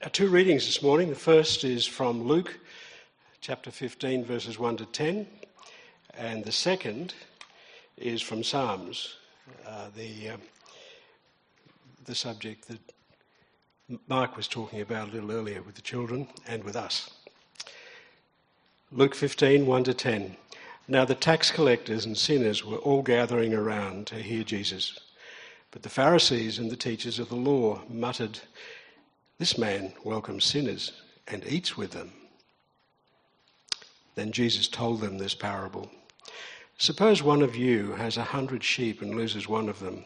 Our two readings this morning the first is from Luke chapter 15, verses 1 to 10, and the second is from Psalms, uh, the, um, the subject that Mark was talking about a little earlier with the children and with us. Luke 15, 1 to 10. Now the tax collectors and sinners were all gathering around to hear Jesus. But the Pharisees and the teachers of the law muttered, This man welcomes sinners and eats with them. Then Jesus told them this parable Suppose one of you has a hundred sheep and loses one of them.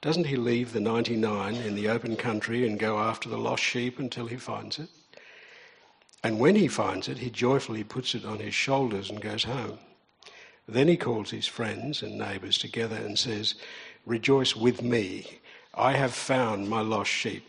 Doesn't he leave the 99 in the open country and go after the lost sheep until he finds it? And when he finds it, he joyfully puts it on his shoulders and goes home. Then he calls his friends and neighbours together and says, Rejoice with me. I have found my lost sheep.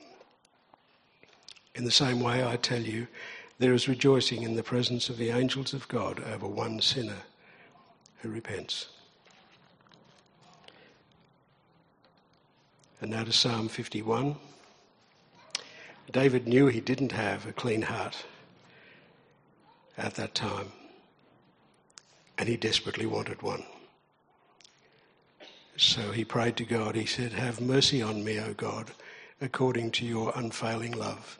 In the same way, I tell you, there is rejoicing in the presence of the angels of God over one sinner who repents. And now to Psalm 51. David knew he didn't have a clean heart at that time, and he desperately wanted one. So he prayed to God. He said, Have mercy on me, O God, according to your unfailing love.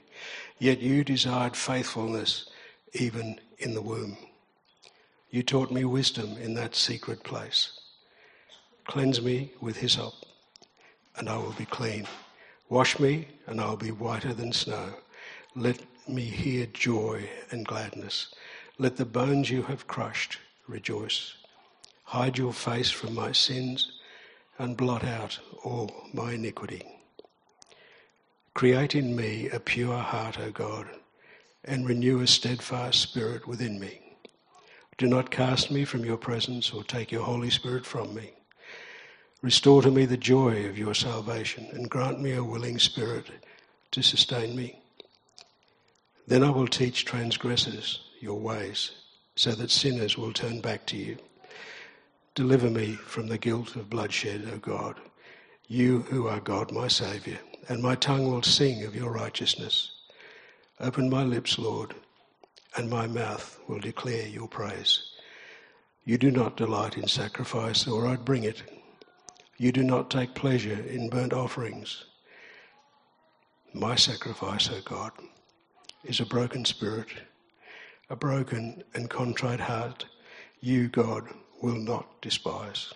Yet you desired faithfulness even in the womb. You taught me wisdom in that secret place. Cleanse me with hyssop, and I will be clean. Wash me, and I will be whiter than snow. Let me hear joy and gladness. Let the bones you have crushed rejoice. Hide your face from my sins and blot out all my iniquity. Create in me a pure heart, O God, and renew a steadfast spirit within me. Do not cast me from your presence or take your Holy Spirit from me. Restore to me the joy of your salvation and grant me a willing spirit to sustain me. Then I will teach transgressors your ways so that sinners will turn back to you. Deliver me from the guilt of bloodshed, O God, you who are God, my Saviour, and my tongue will sing of your righteousness. Open my lips, Lord, and my mouth will declare your praise. You do not delight in sacrifice, or I'd bring it. You do not take pleasure in burnt offerings. My sacrifice, O God, is a broken spirit, a broken and contrite heart. You, God, will not despise.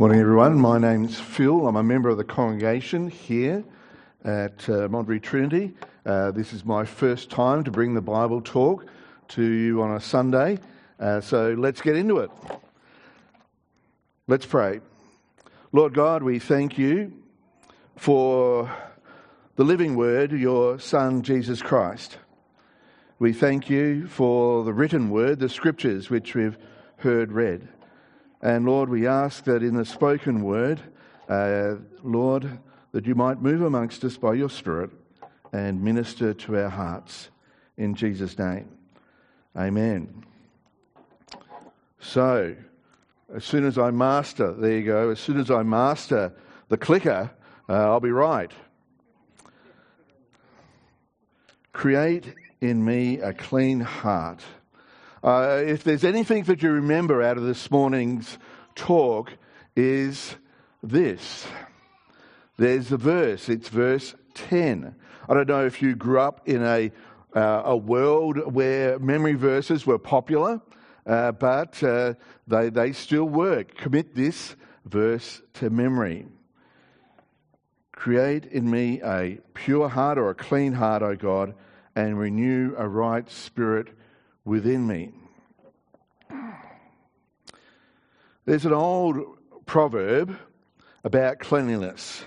Morning, everyone. My name's Phil. I'm a member of the congregation here at uh, Trinity. Uh, this is my first time to bring the Bible talk to you on a Sunday. Uh, so let's get into it. Let's pray. Lord God, we thank you for the living word, your Son, Jesus Christ. We thank you for the written word, the scriptures which we've heard read. And Lord, we ask that in the spoken word, uh, Lord, that you might move amongst us by your Spirit and minister to our hearts. In Jesus' name. Amen. So, as soon as I master, there you go, as soon as I master the clicker, Uh, I'll be right. Create in me a clean heart. Uh, if there's anything that you remember out of this morning's talk, is this. There's the verse. It's verse 10. I don't know if you grew up in a, uh, a world where memory verses were popular, uh, but uh, they, they still work. Commit this verse to memory. Create in me a pure heart or a clean heart, O God, and renew a right spirit within me. There's an old proverb about cleanliness.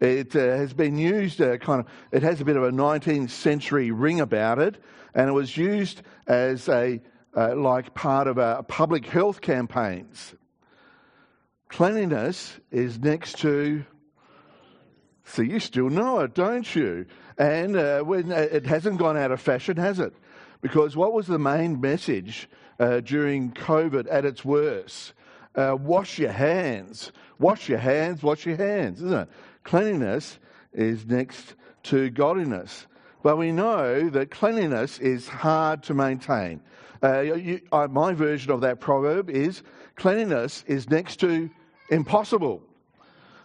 It uh, has been used uh, kind of, it has a bit of a 19th century ring about it, and it was used as a, uh, like part of a public health campaigns. Cleanliness is next to, so you still know it, don't you? And uh, when, uh, it hasn't gone out of fashion, has it? Because what was the main message uh, during COVID at its worst? wash your hands. Wash your hands, wash your hands, isn't it? Cleanliness is next to godliness. But we know that cleanliness is hard to maintain. Uh, you, uh, my version of that proverb is cleanliness is next to impossible.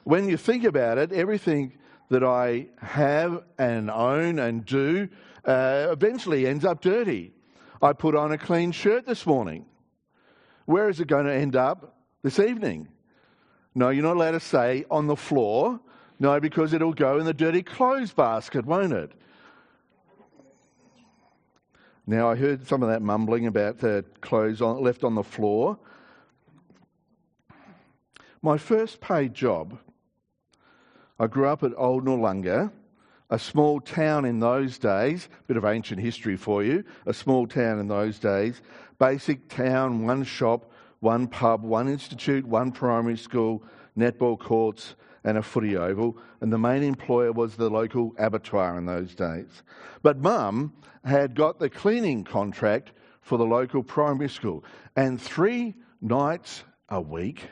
When you think about it, everything that I have and own and do uh, eventually ends up dirty. I put on a clean shirt this morning. Where is it going to end up this evening? No, you're not allowed to say on the floor no, because it'll go in the dirty clothes basket, won't it? Now, I heard some of that mumbling about the clothes on, left on the floor. My first paid job, I grew up at Old Noarlunga, a small town in those days, bit of ancient history for you, a small town in those days, basic town, one shop, one pub, one institute, one primary school, netball courts, and a footy oval, and the main employer was the local abattoir in those days. But mum had got the cleaning contract for the local primary school, and three nights a week,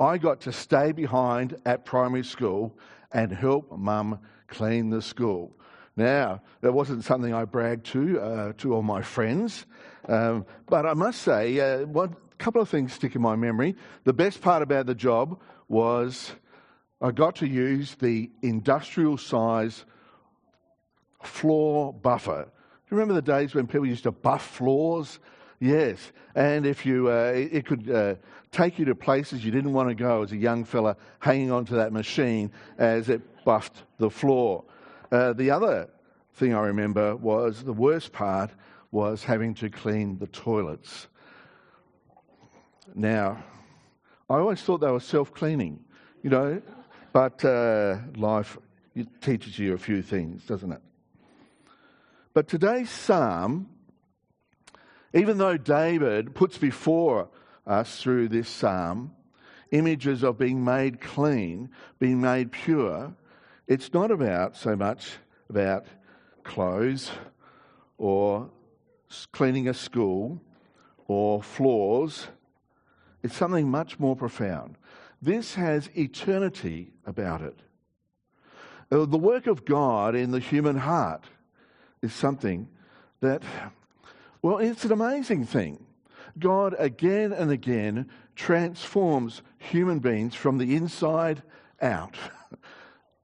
I got to stay behind at primary school and help mum clean the school. Now, that wasn't something I bragged to uh, to all my friends, um, but I must say, uh, one couple of things stick in my memory. The best part about the job was I got to use the industrial size floor buffer. Do you remember the days when people used to buff floors? Yes, and if you, uh, it could uh, take you to places you didn't want to go as a young fella, hanging onto that machine as it buffed the floor. Uh, the other thing I remember was the worst part was having to clean the toilets. Now, I always thought they were self-cleaning. You know, but uh, life teaches you a few things, doesn't it? But today's psalm, even though David puts before us through this psalm images of being made clean, being made pure, it's not about so much about clothes or cleaning a school or floors. It's something much more profound. This has eternity about it. Uh, the work of God in the human heart is something that, well, it's an amazing thing. God again and again transforms human beings from the inside out.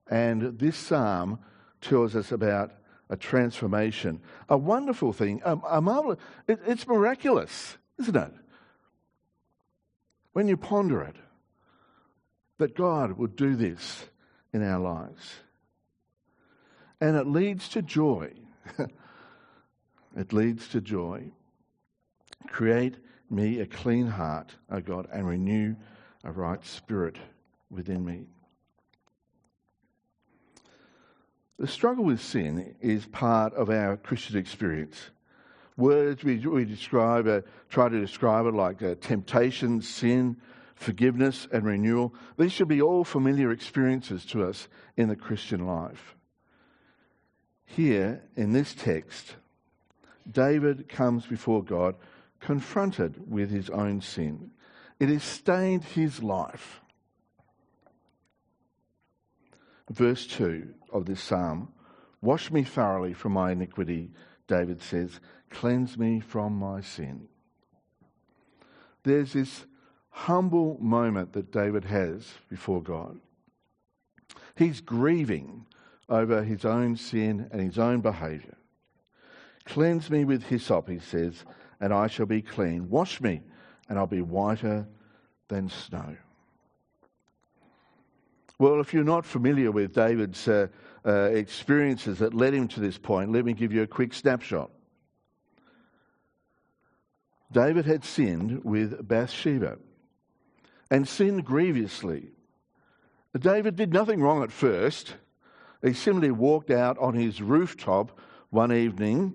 And this psalm tells us about a transformation, a wonderful thing, a, a marvelous, it, it's miraculous, isn't it? When you ponder it that God would do this in our lives. And it leads to joy. it leads to joy. Create me a clean heart, O God, and renew a right spirit within me. The struggle with sin is part of our Christian experience. Words we, we describe, uh, try to describe it like uh, temptation, sin, forgiveness, and renewal. These should be all familiar experiences to us in the Christian life. Here, in this text, David comes before God confronted with his own sin. It has stained his life. verse 2 of this psalm Wash me thoroughly from my iniquity, David says, cleanse me from my sin. There's this humble moment that David has before God. He's grieving over his own sin and his own behaviour. Cleanse me with hyssop, he says, and I shall be clean. Wash me, and I'll be whiter than snow. Well, if you're not familiar with David's uh, uh, experiences that led him to this point, let me give you a quick snapshot. David had sinned with Bathsheba and sinned grievously. David did nothing wrong at first. He simply walked out on his rooftop one evening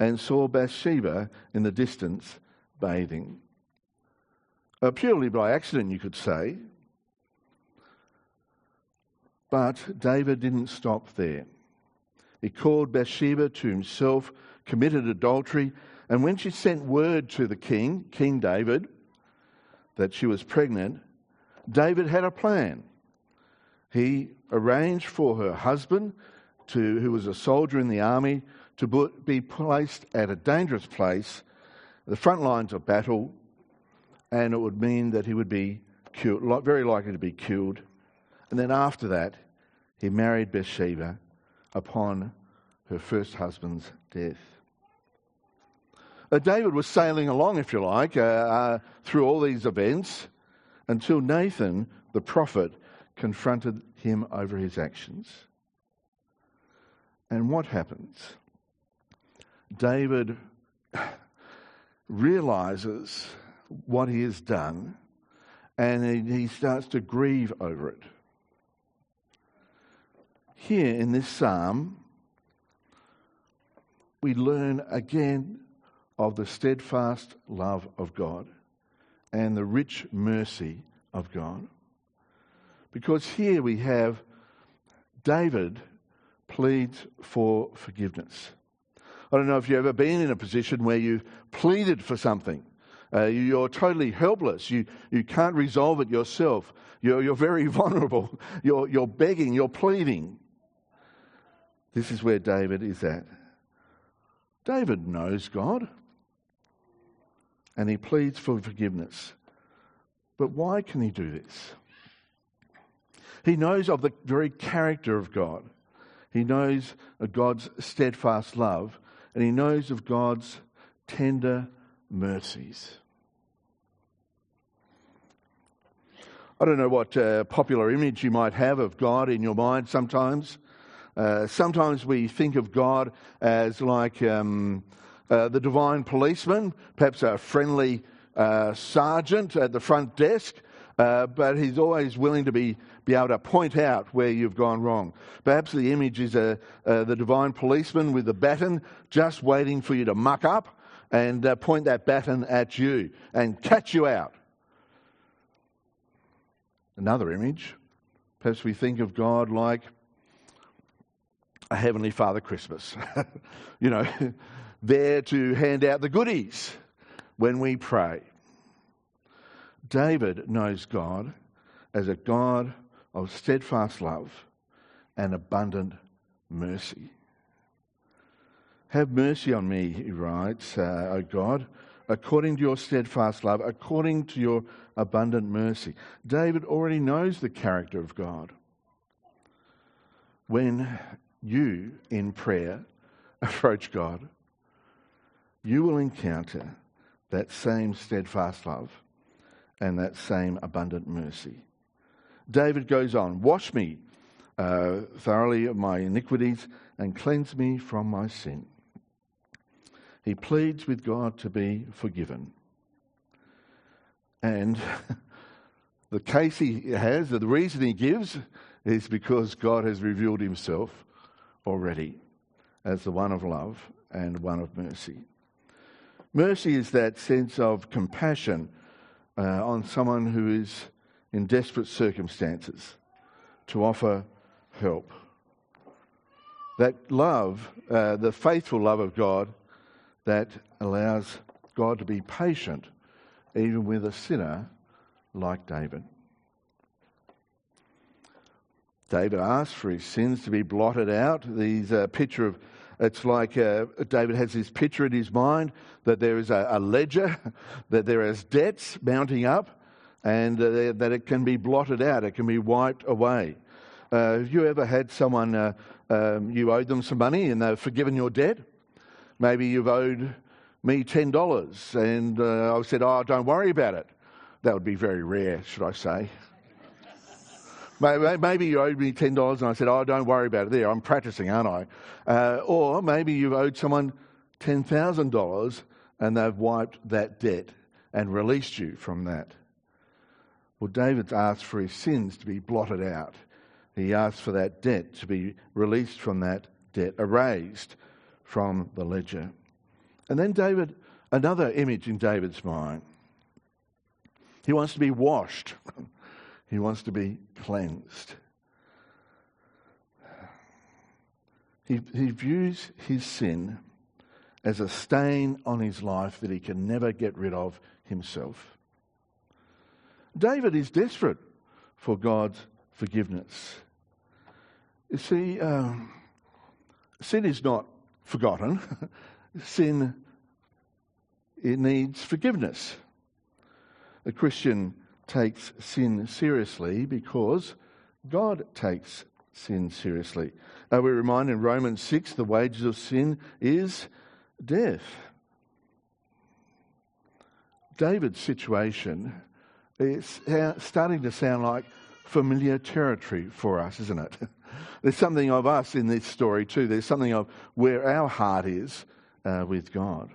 and saw Bathsheba in the distance bathing. Uh, purely by accident, you could say. But David didn't stop there. He called Bathsheba to himself, committed adultery, and when she sent word to the king, King David, that she was pregnant, David had a plan. He arranged for her husband, to, who was a soldier in the army, to be placed at a dangerous place, the front lines of battle, and it would mean that he would be killed, very likely to be killed. And then after that, he married Bathsheba upon her first husband's death. Uh, David was sailing along, if you like, uh, uh, through all these events until Nathan, the prophet, confronted him over his actions. And what happens? David realizes what he has done and he starts to grieve over it. Here in this psalm, we learn again of the steadfast love of God and the rich mercy of God. Because here we have David pleads for forgiveness. I don't know if you've ever been in a position where you've pleaded for something. Uh, you're totally helpless. You, you can't resolve it yourself. You're, you're very vulnerable. You're, you're begging, you're pleading. This is where David is at. David knows God and he pleads for forgiveness. But why can he do this? He knows of the very character of God. He knows of God's steadfast love, and he knows of God's tender mercies. I don't know what uh, popular image you might have of God in your mind sometimes. Uh, sometimes we think of God as like um, uh, the divine policeman, perhaps a friendly uh, sergeant at the front desk, uh, but he's always willing to be, be able to point out where you've gone wrong. Perhaps the image is a, uh, the divine policeman with the baton just waiting for you to muck up and point that baton at you and catch you out. Another image, perhaps we think of God like a Heavenly Father Christmas. you know, there to hand out the goodies when we pray. David knows God as a God of steadfast love and abundant mercy. Have mercy on me, he writes, uh, O God, according to your steadfast love, according to your abundant mercy. David already knows the character of God. When you, in prayer, approach God, you will encounter that same steadfast love and that same abundant mercy. David goes on Wash me uh, thoroughly of my iniquities and cleanse me from my sin. He pleads with God to be forgiven. And the case he has, the reason he gives, is because God has revealed himself already as the one of love and one of mercy. Mercy is that sense of compassion uh, on someone who is in desperate circumstances to offer help. That love, uh, the faithful love of God, that allows God to be patient even with a sinner like David. David asked for his sins to be blotted out. These uh, picture of it's like uh, David has this picture in his mind that there is a, a ledger, that there is debts mounting up, and uh, that it can be blotted out, it can be wiped away. Uh, have you ever had someone, uh, um, you owed them some money and they've forgiven your debt? Maybe you've owed me $10 and uh, I said, oh, don't worry about it. That would be very rare, should I say. Maybe you owed me $10 and I said, Oh, don't worry about it. There, I'm practicing, aren't I? Uh, or maybe you've owed someone $10,000 and they've wiped that debt and released you from that. Well, David's asked for his sins to be blotted out. He asked for that debt to be released from that debt, erased from the ledger. And then David, another image in David's mind. He wants to be washed. He wants to be cleansed. He, he views his sin as a stain on his life that he can never get rid of himself. David is desperate for God's forgiveness. You see, um, sin is not forgotten. sin it needs forgiveness. A Christian takes sin seriously because God takes sin seriously. Uh, we remind in Romans 6 the wages of sin is death. David's situation is starting to sound like familiar territory for us, isn't it? There's something of us in this story too. There's something of where our heart is uh, with God.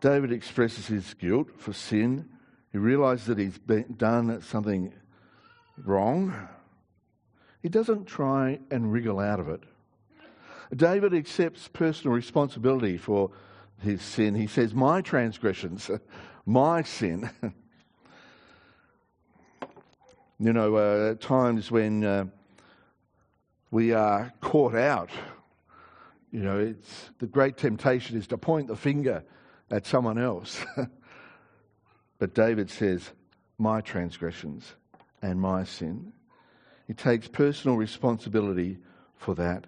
David expresses his guilt for sin. He realizes that he's done something wrong. He doesn't try and wriggle out of it. David accepts personal responsibility for his sin. He says, My transgressions, my sin. you know, uh, at times when uh, we are caught out, you know, it's, the great temptation is to point the finger at someone else. but David says, My transgressions and my sin. He takes personal responsibility for that.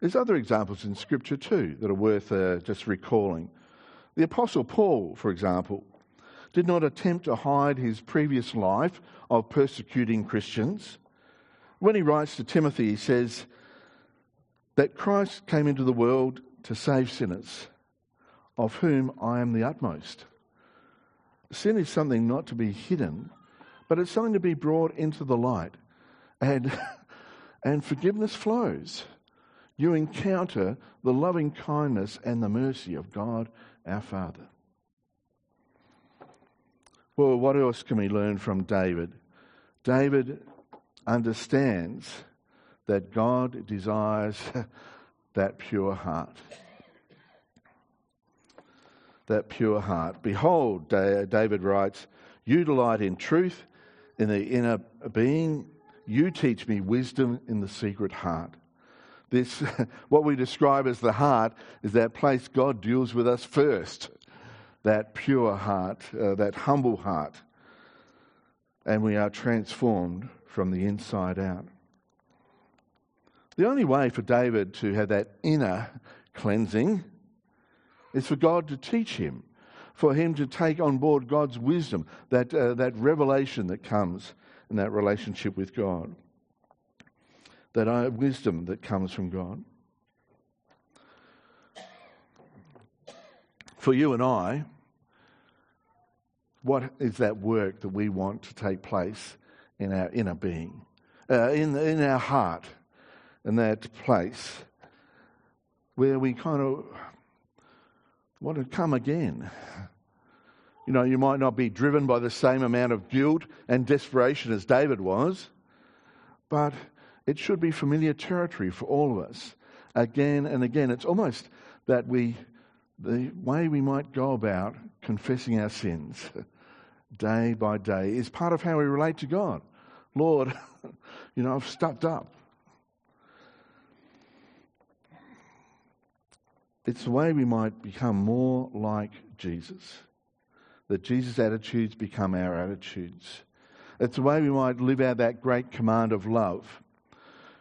There's other examples in Scripture too that are worth uh, just recalling. The Apostle Paul, for example, did not attempt to hide his previous life of persecuting Christians. When he writes to Timothy, he says, that Christ came into the world to save sinners, of whom I am the utmost. Sin is something not to be hidden, but it's something to be brought into the light. And, and forgiveness flows. You encounter the loving kindness and the mercy of God our Father. Well, what else can we learn from David? David understands that God desires that pure heart. That pure heart. Behold, David writes, You delight in truth in the inner being. You teach me wisdom in the secret heart. This, what we describe as the heart, is that place God deals with us first. That pure heart, uh, that humble heart. And we are transformed from the inside out. The only way for David to have that inner cleansing is for God to teach him, for him to take on board God's wisdom, that, uh, that revelation that comes in that relationship with God, that uh, wisdom that comes from God. For you and I, what is that work that we want to take place in our inner being, uh, in, in our heart? In that place where we kind of want to come again. You know, you might not be driven by the same amount of guilt and desperation as David was, but it should be familiar territory for all of us again and again. It's almost that we, the way we might go about confessing our sins day by day is part of how we relate to God. Lord, you know, I've stuffed up. It's the way we might become more like Jesus. that Jesus' attitudes become our attitudes. It's the way we might live out that great command of love.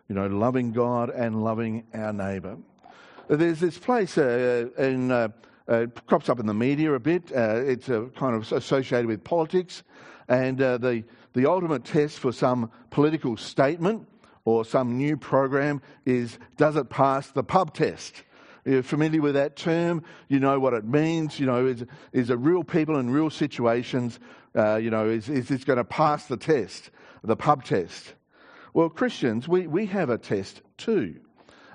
You know, loving God and loving our neighbour. There's this place uh, in, uh, uh, crops up in the media a bit. Uh, it's uh, kind of associated with politics. And uh, the, the ultimate test for some political statement or some new program is does it pass the pub test? You're familiar with that term. You know what it means. You know, is, is it real people in real situations? Uh, you know, is, is this going to pass the test, the pub test? Well, Christians, we, we have a test too.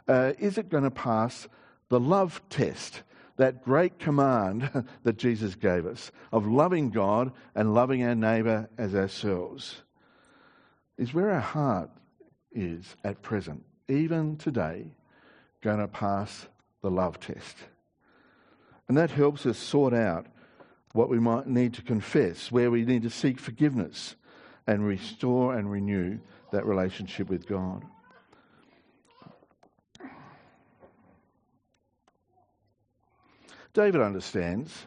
Uh, is it going to pass the love test? That great command that Jesus gave us of loving God and loving our neighbour as ourselves is where our heart is at present, even today, going to pass the love test. And that helps us sort out what we might need to confess, where we need to seek forgiveness and restore and renew that relationship with God. David understands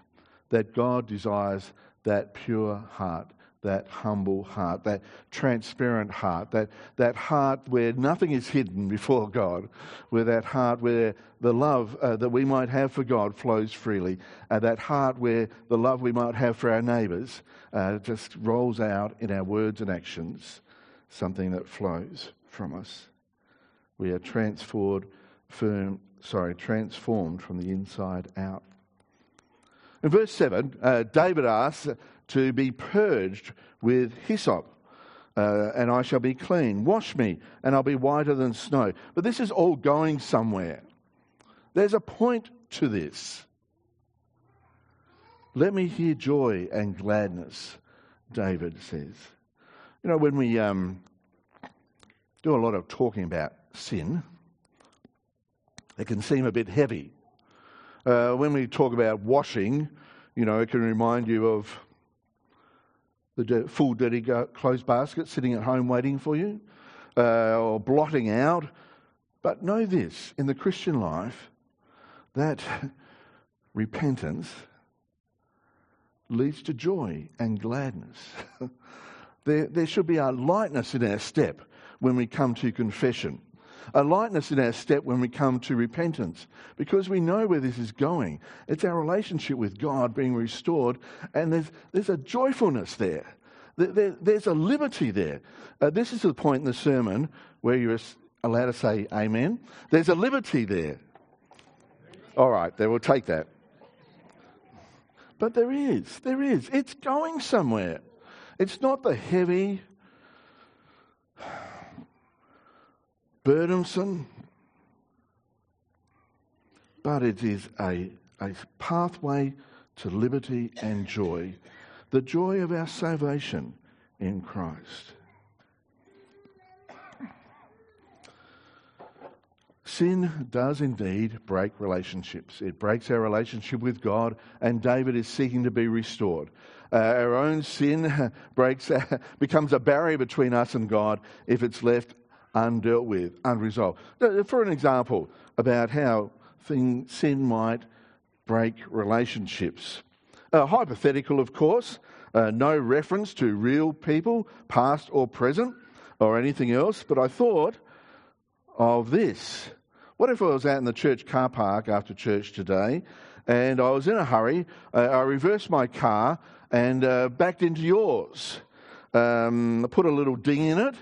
that God desires that pure heart that humble heart, that transparent heart, that, that heart where nothing is hidden before God, where that heart where the love uh, that we might have for God flows freely, uh, that heart where the love we might have for our neighbours uh, just rolls out in our words and actions, something that flows from us. We are transformed, firm, sorry, transformed from the inside out. In verse 7, uh, David asks, to be purged with hyssop. Uh, and I shall be clean. Wash me, and I'll be whiter than snow. But this is all going somewhere. There's a point to this. Let me hear joy and gladness, David says. You know, when we um, do a lot of talking about sin, it can seem a bit heavy. Uh, when we talk about washing, you know, it can remind you of the full dirty clothes basket sitting at home waiting for you, uh, or blotting out. But know this in the Christian life, that repentance leads to joy and gladness. there, there should be a lightness in our step when we come to confession a lightness in our step when we come to repentance because we know where this is going. It's our relationship with God being restored, and there's, there's a joyfulness there. there there's a liberty there. Uh, this is the point in the sermon where you're allowed to say amen. There's a liberty there. All right, then we'll take that. But there is, there is. It's going somewhere. It's not the heavy, burdensome, but it is a, a pathway to liberty and joy, the joy of our salvation in Christ. Sin does indeed break relationships. It breaks our relationship with God, and David is seeking to be restored. Uh, our own sin breaks, becomes a barrier between us and God if it's left undealt with, unresolved. For an example about how thing, sin might break relationships. Uh, hypothetical, of course, uh, no reference to real people, past or present, or anything else, but I thought of this. What if I was out in the church car park after church today and I was in a hurry? Uh, I reversed my car and uh, backed into yours. Um, put a little ding in it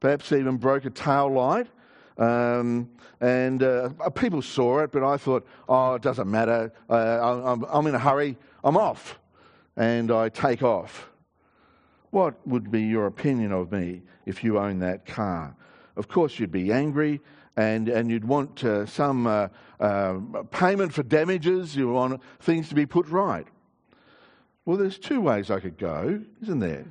perhaps even broke a tail light. Um, and uh, people saw it, but I thought, oh, it doesn't matter. Uh, I'm, I'm in a hurry. I'm off. And I take off. What would be your opinion of me if you owned that car? Of course, you'd be angry and, and you'd want uh, some uh, uh, payment for damages. You want things to be put right. Well, there's two ways I could go, isn't there?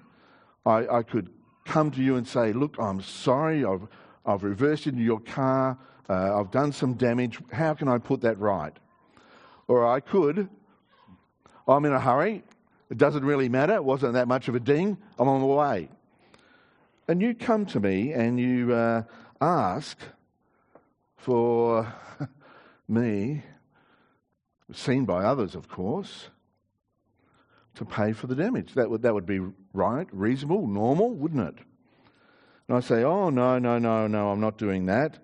I, I could come to you and say, Look, I'm sorry, I've, I've reversed into your car, uh, I've done some damage, how can I put that right? Or I could, I'm in a hurry, it doesn't really matter, it wasn't that much of a ding, I'm on the way. And you come to me and you uh, ask for me, seen by others, of course, to pay for the damage. That would, that would be right, reasonable, normal, wouldn't it? And I say, oh, no, no, no, no, I'm not doing that.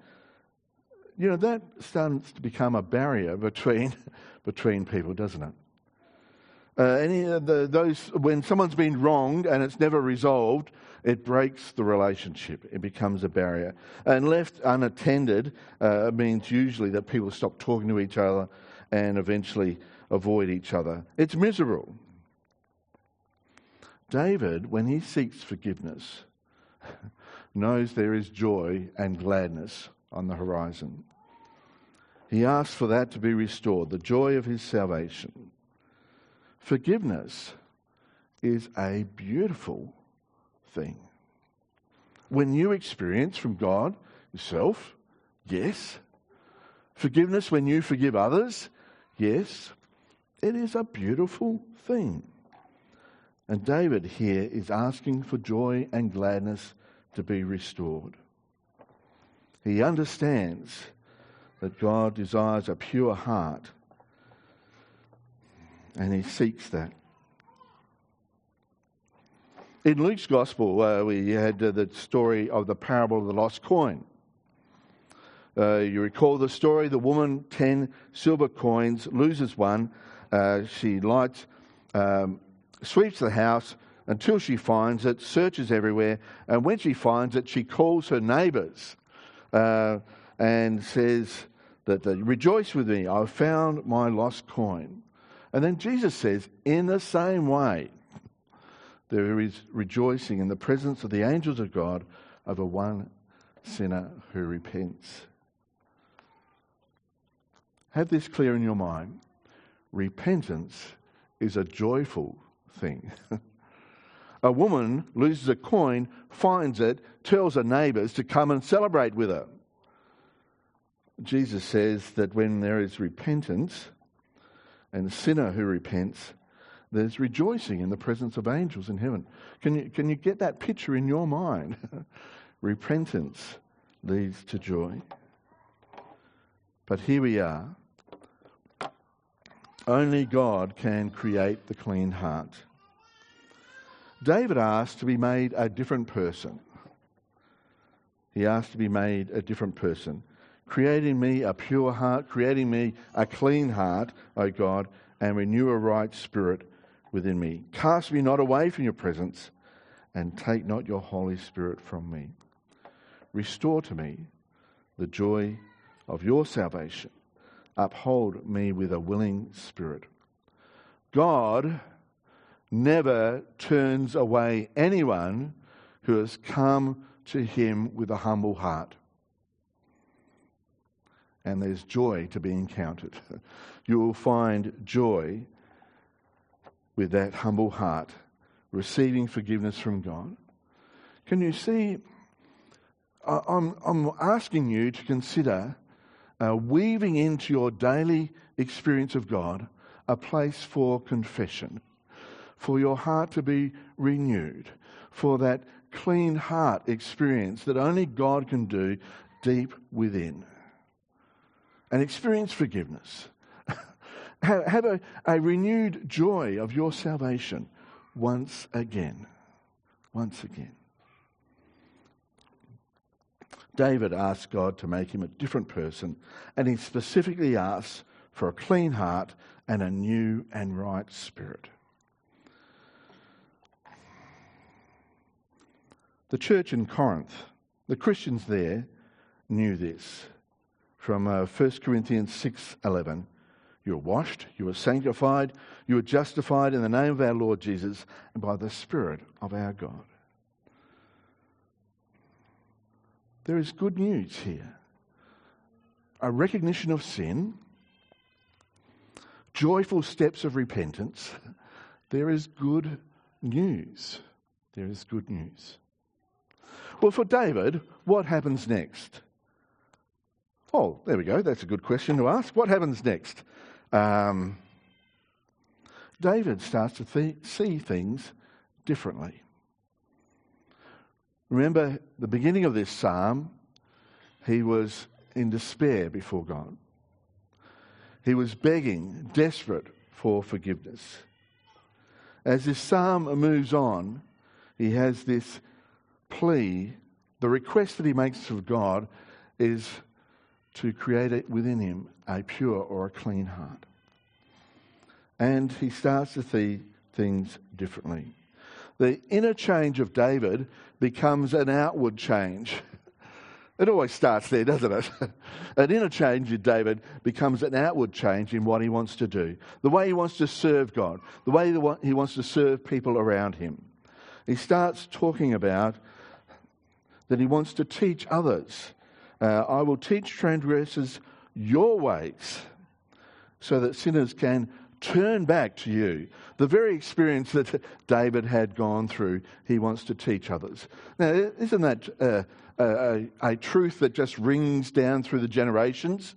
You know, that starts to become a barrier between, between people, doesn't it? Uh, any of the, those, when someone's been wronged and it's never resolved, it breaks the relationship. It becomes a barrier. And left unattended uh, means usually that people stop talking to each other and eventually avoid each other. It's miserable. David, when he seeks forgiveness, knows there is joy and gladness on the horizon. He asks for that to be restored, the joy of his salvation. Forgiveness is a beautiful thing. When you experience from God yourself, yes. Forgiveness when you forgive others, yes. It is a beautiful thing. And David here is asking for joy and gladness to be restored. He understands that God desires a pure heart and he seeks that. In Luke's Gospel, uh, we had uh, the story of the parable of the lost coin. Uh, you recall the story the woman, 10 silver coins, loses one. Uh, she lights, um, sweeps the house until she finds it, searches everywhere, and when she finds it, she calls her neighbours uh, and says that, they Rejoice with me, I've found my lost coin. And then Jesus says, In the same way, there is rejoicing in the presence of the angels of God over one sinner who repents. Have this clear in your mind. Repentance is a joyful thing. a woman loses a coin, finds it, tells her neighbours to come and celebrate with her. Jesus says that when there is repentance and a sinner who repents, there's rejoicing in the presence of angels in heaven. Can you, can you get that picture in your mind? Repentance leads to joy. But here we are. Only God can create the clean heart. David asked to be made a different person. He asked to be made a different person. Creating me a pure heart, creating me a clean heart, O God, and renew a right spirit within me. Cast me not away from your presence, and take not your Holy Spirit from me. Restore to me the joy of your salvation. Uphold me with a willing spirit. God never turns away anyone who has come to him with a humble heart. And there's joy to be encountered. You will find joy with that humble heart, receiving forgiveness from God. Can you see? I'm, I'm asking you to consider uh, weaving into your daily experience of God a place for confession, for your heart to be renewed, for that clean heart experience that only God can do deep within. And experience forgiveness have, a, a renewed joy of your salvation once again. Once again. David asked God to make him a different person, and he specifically asks for a clean heart and a new and right spirit. The church in Corinth, the Christians there knew this from uh, 1 Corinthians 6:11. You are washed, you are sanctified, you are justified in the name of our Lord Jesus and by the Spirit of our God. There is good news here a recognition of sin, joyful steps of repentance. There is good news. There is good news. Well, for David, what happens next? Oh, there we go. That's a good question to ask. What happens next? um, David starts to th- see things differently. Remember the beginning of this psalm, he was in despair before God. He was begging, desperate for forgiveness. as this psalm moves on, he has this plea. The request that he makes of God is to create within him a pure or a clean heart. And he starts to see things differently. The inner change of David becomes an outward change. It always starts there, doesn't it? an inner change in David becomes an outward change in what he wants to do, the way he wants to serve God, the way he wants to serve people around him. He starts talking about that he wants to teach others. Uh, I will teach transgressors your ways so that sinners can turn back to you. The very experience that David had gone through, he wants to teach others. Now, isn't that uh, a, a, truth that just rings down through the generations?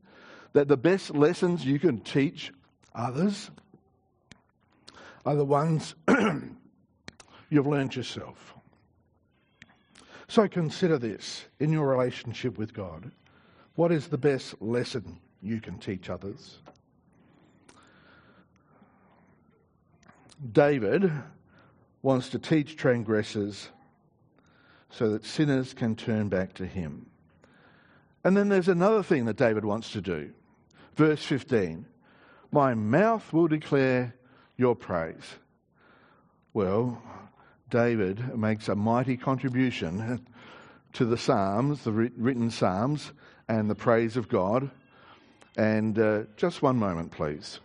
That the best lessons you can teach others are the ones you've learned yourself. So consider this in your relationship with God. What is the best lesson you can teach others? David wants to teach transgressors so that sinners can turn back to him. And then there's another thing that David wants to do. Verse 15 My mouth will declare your praise. Well, David makes a mighty contribution to the Psalms, the written Psalms, and the praise of God. And uh, just one moment, please.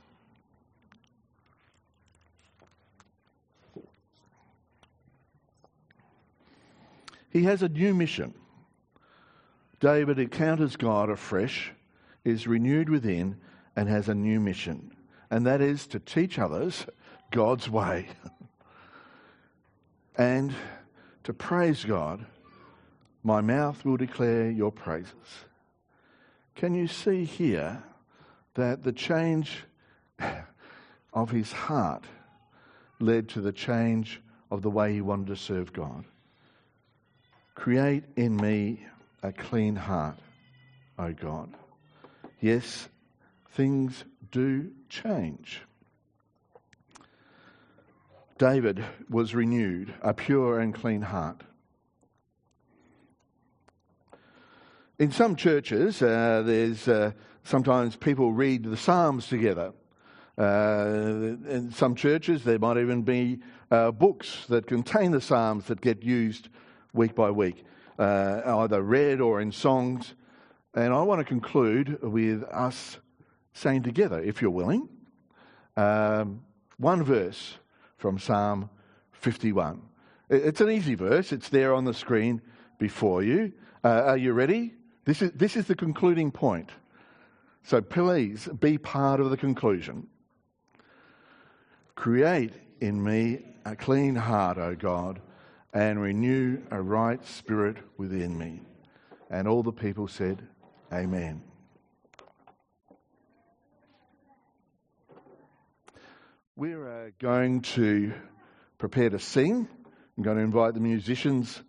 He has a new mission. David encounters God afresh, is renewed within, and has a new mission. And that is to teach others God's way and to praise God. My mouth will declare your praises. Can you see here that the change of his heart led to the change of the way he wanted to serve God? Create in me a clean heart, O God. Yes, things do change. David was renewed, a pure and clean heart. In some churches, uh, there's uh, sometimes people read the Psalms together. Uh, in some churches, there might even be uh, books that contain the Psalms that get used week by week, uh, either read or in songs. And I want to conclude with us saying together, if you're willing, um, one verse from Psalm 51. It's an easy verse, it's there on the screen before you. Uh, are you ready? This is, this is the concluding point. So please be part of the conclusion. Create in me a clean heart, O God and renew a right spirit within me. And all the people said, Amen. We're uh, going to prepare to sing. I'm going to invite the musicians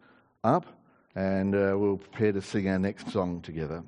up and uh, we'll prepare to sing our next song together.